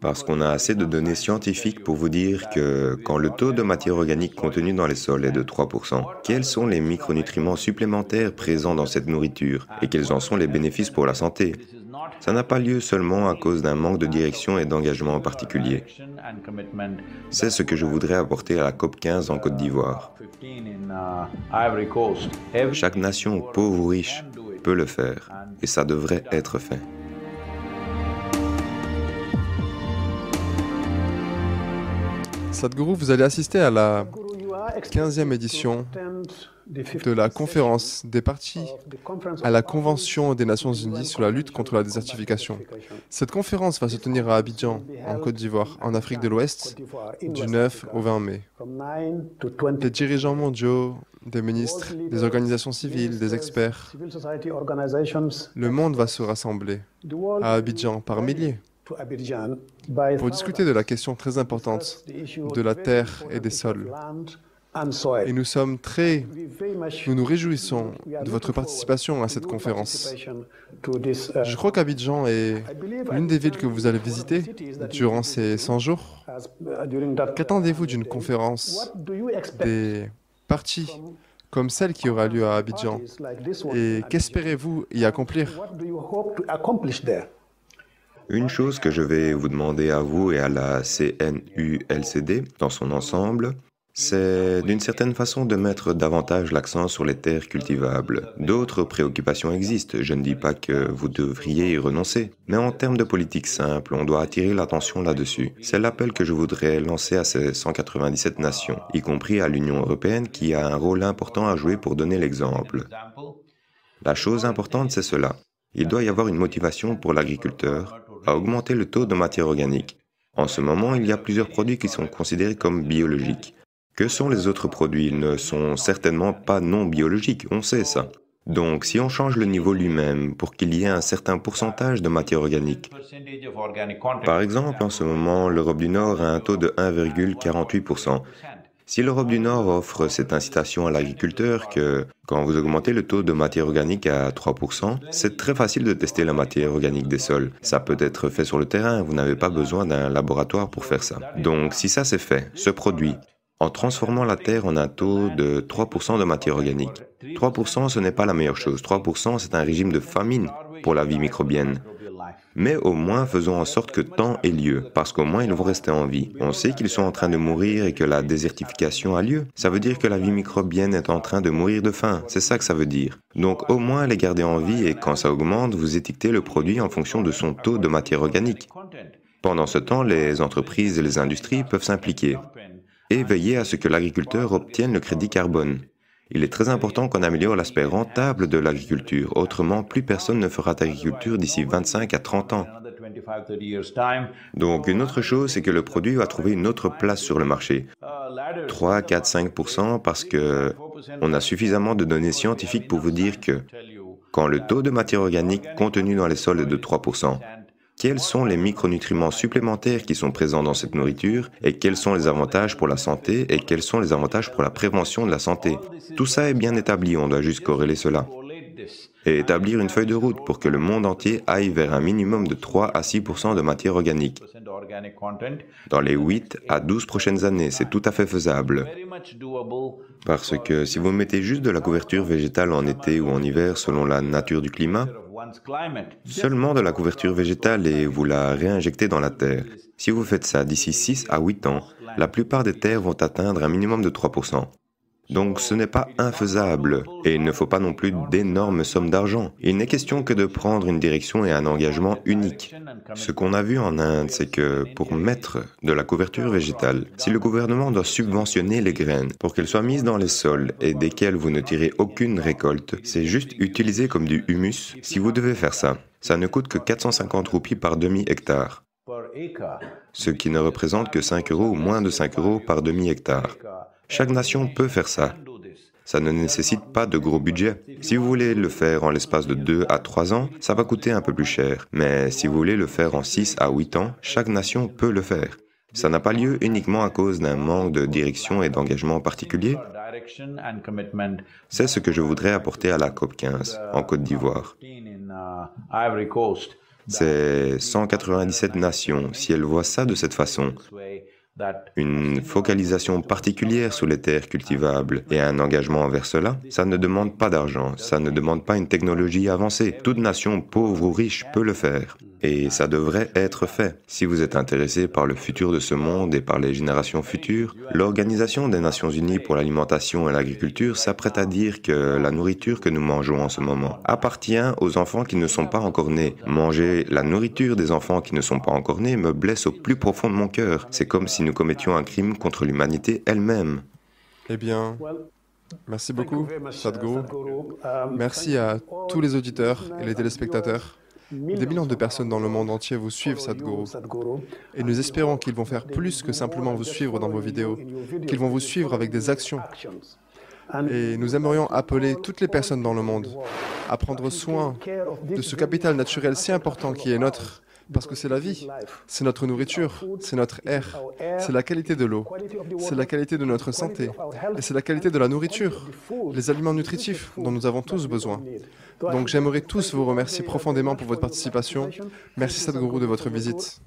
Parce qu'on a assez de données scientifiques pour vous dire que quand le taux de matière organique contenu dans les sols est de 3%, quels sont les micronutriments supplémentaires présents dans cette nourriture et quels en sont les bénéfices pour la santé? Ça n'a pas lieu seulement à cause d'un manque de direction et d'engagement en particulier. C'est ce que je voudrais apporter à la COP 15 en Côte d'Ivoire. Chaque nation, pauvre ou riche, peut le faire, et ça devrait être fait. Sadhguru, vous allez assister à la 15e édition de la conférence des partis à la Convention des Nations Unies sur la lutte contre la désertification. Cette conférence va se tenir à Abidjan, en Côte d'Ivoire, en Afrique de l'Ouest, du 9 au 20 mai. Les dirigeants mondiaux, des ministres, des organisations civiles, des experts, le monde va se rassembler à Abidjan par milliers pour discuter de la question très importante de la terre et des sols. Et nous sommes très, nous nous réjouissons de votre participation à cette conférence. Je crois qu'Abidjan est l'une des villes que vous allez visiter durant ces 100 jours. Qu'attendez-vous d'une conférence des partis comme celle qui aura lieu à Abidjan? Et qu'espérez-vous y accomplir? Une chose que je vais vous demander à vous et à la CNULCD dans son ensemble, c'est d'une certaine façon de mettre davantage l'accent sur les terres cultivables. D'autres préoccupations existent, je ne dis pas que vous devriez y renoncer, mais en termes de politique simple, on doit attirer l'attention là-dessus. C'est l'appel que je voudrais lancer à ces 197 nations, y compris à l'Union européenne qui a un rôle important à jouer pour donner l'exemple. La chose importante, c'est cela. Il doit y avoir une motivation pour l'agriculteur à augmenter le taux de matière organique. En ce moment, il y a plusieurs produits qui sont considérés comme biologiques. Que sont les autres produits? Ils ne sont certainement pas non biologiques, on sait ça. Donc si on change le niveau lui-même pour qu'il y ait un certain pourcentage de matière organique, par exemple en ce moment l'Europe du Nord a un taux de 1,48%. Si l'Europe du Nord offre cette incitation à l'agriculteur que quand vous augmentez le taux de matière organique à 3%, c'est très facile de tester la matière organique des sols. Ça peut être fait sur le terrain, vous n'avez pas besoin d'un laboratoire pour faire ça. Donc si ça c'est fait, ce produit, en transformant la terre en un taux de 3% de matière organique. 3% ce n'est pas la meilleure chose. 3% c'est un régime de famine pour la vie microbienne. Mais au moins faisons en sorte que temps ait lieu, parce qu'au moins ils vont rester en vie. On sait qu'ils sont en train de mourir et que la désertification a lieu. Ça veut dire que la vie microbienne est en train de mourir de faim. C'est ça que ça veut dire. Donc au moins les garder en vie et quand ça augmente, vous étiquetez le produit en fonction de son taux de matière organique. Pendant ce temps, les entreprises et les industries peuvent s'impliquer et veiller à ce que l'agriculteur obtienne le crédit carbone. Il est très important qu'on améliore l'aspect rentable de l'agriculture, autrement plus personne ne fera d'agriculture d'ici 25 à 30 ans. Donc une autre chose, c'est que le produit va trouver une autre place sur le marché. 3, 4, 5% parce que on a suffisamment de données scientifiques pour vous dire que quand le taux de matière organique contenu dans les sols est de 3 quels sont les micronutriments supplémentaires qui sont présents dans cette nourriture et quels sont les avantages pour la santé et quels sont les avantages pour la prévention de la santé? Tout ça est bien établi, on doit juste corréler cela. Et établir une feuille de route pour que le monde entier aille vers un minimum de 3 à 6% de matière organique. Dans les 8 à 12 prochaines années, c'est tout à fait faisable. Parce que si vous mettez juste de la couverture végétale en été ou en hiver selon la nature du climat, Seulement de la couverture végétale et vous la réinjectez dans la terre. Si vous faites ça d'ici 6 à 8 ans, la plupart des terres vont atteindre un minimum de 3%. Donc ce n'est pas infaisable, et il ne faut pas non plus d'énormes sommes d'argent. Il n'est question que de prendre une direction et un engagement unique. Ce qu'on a vu en Inde, c'est que pour mettre de la couverture végétale, si le gouvernement doit subventionner les graines pour qu'elles soient mises dans les sols et desquelles vous ne tirez aucune récolte, c'est juste utilisé comme du humus. Si vous devez faire ça, ça ne coûte que 450 roupies par demi-hectare, ce qui ne représente que 5 euros ou moins de 5 euros par demi-hectare. Chaque nation peut faire ça. Ça ne nécessite pas de gros budget. Si vous voulez le faire en l'espace de 2 à 3 ans, ça va coûter un peu plus cher. Mais si vous voulez le faire en 6 à 8 ans, chaque nation peut le faire. Ça n'a pas lieu uniquement à cause d'un manque de direction et d'engagement particulier. C'est ce que je voudrais apporter à la COP 15 en Côte d'Ivoire. C'est 197 nations. Si elles voient ça de cette façon, une focalisation particulière sur les terres cultivables et un engagement envers cela, ça ne demande pas d'argent, ça ne demande pas une technologie avancée. Toute nation, pauvre ou riche, peut le faire. Et ça devrait être fait. Si vous êtes intéressé par le futur de ce monde et par les générations futures, l'Organisation des Nations Unies pour l'alimentation et l'agriculture s'apprête à dire que la nourriture que nous mangeons en ce moment appartient aux enfants qui ne sont pas encore nés. Manger la nourriture des enfants qui ne sont pas encore nés me blesse au plus profond de mon cœur. C'est comme si nous commettions un crime contre l'humanité elle-même. Eh bien, merci beaucoup, Sadhguru. Merci à tous les auditeurs et les téléspectateurs. Des millions de personnes dans le monde entier vous suivent, Sadhguru. Et nous espérons qu'ils vont faire plus que simplement vous suivre dans vos vidéos, qu'ils vont vous suivre avec des actions. Et nous aimerions appeler toutes les personnes dans le monde à prendre soin de ce capital naturel si important qui est notre parce que c'est la vie, c'est notre nourriture, c'est notre air, c'est la qualité de l'eau, c'est la qualité de notre santé, et c'est la qualité de la nourriture, les aliments nutritifs dont nous avons tous besoin. Donc j'aimerais tous vous remercier profondément pour votre participation. Merci Sadhguru de votre visite.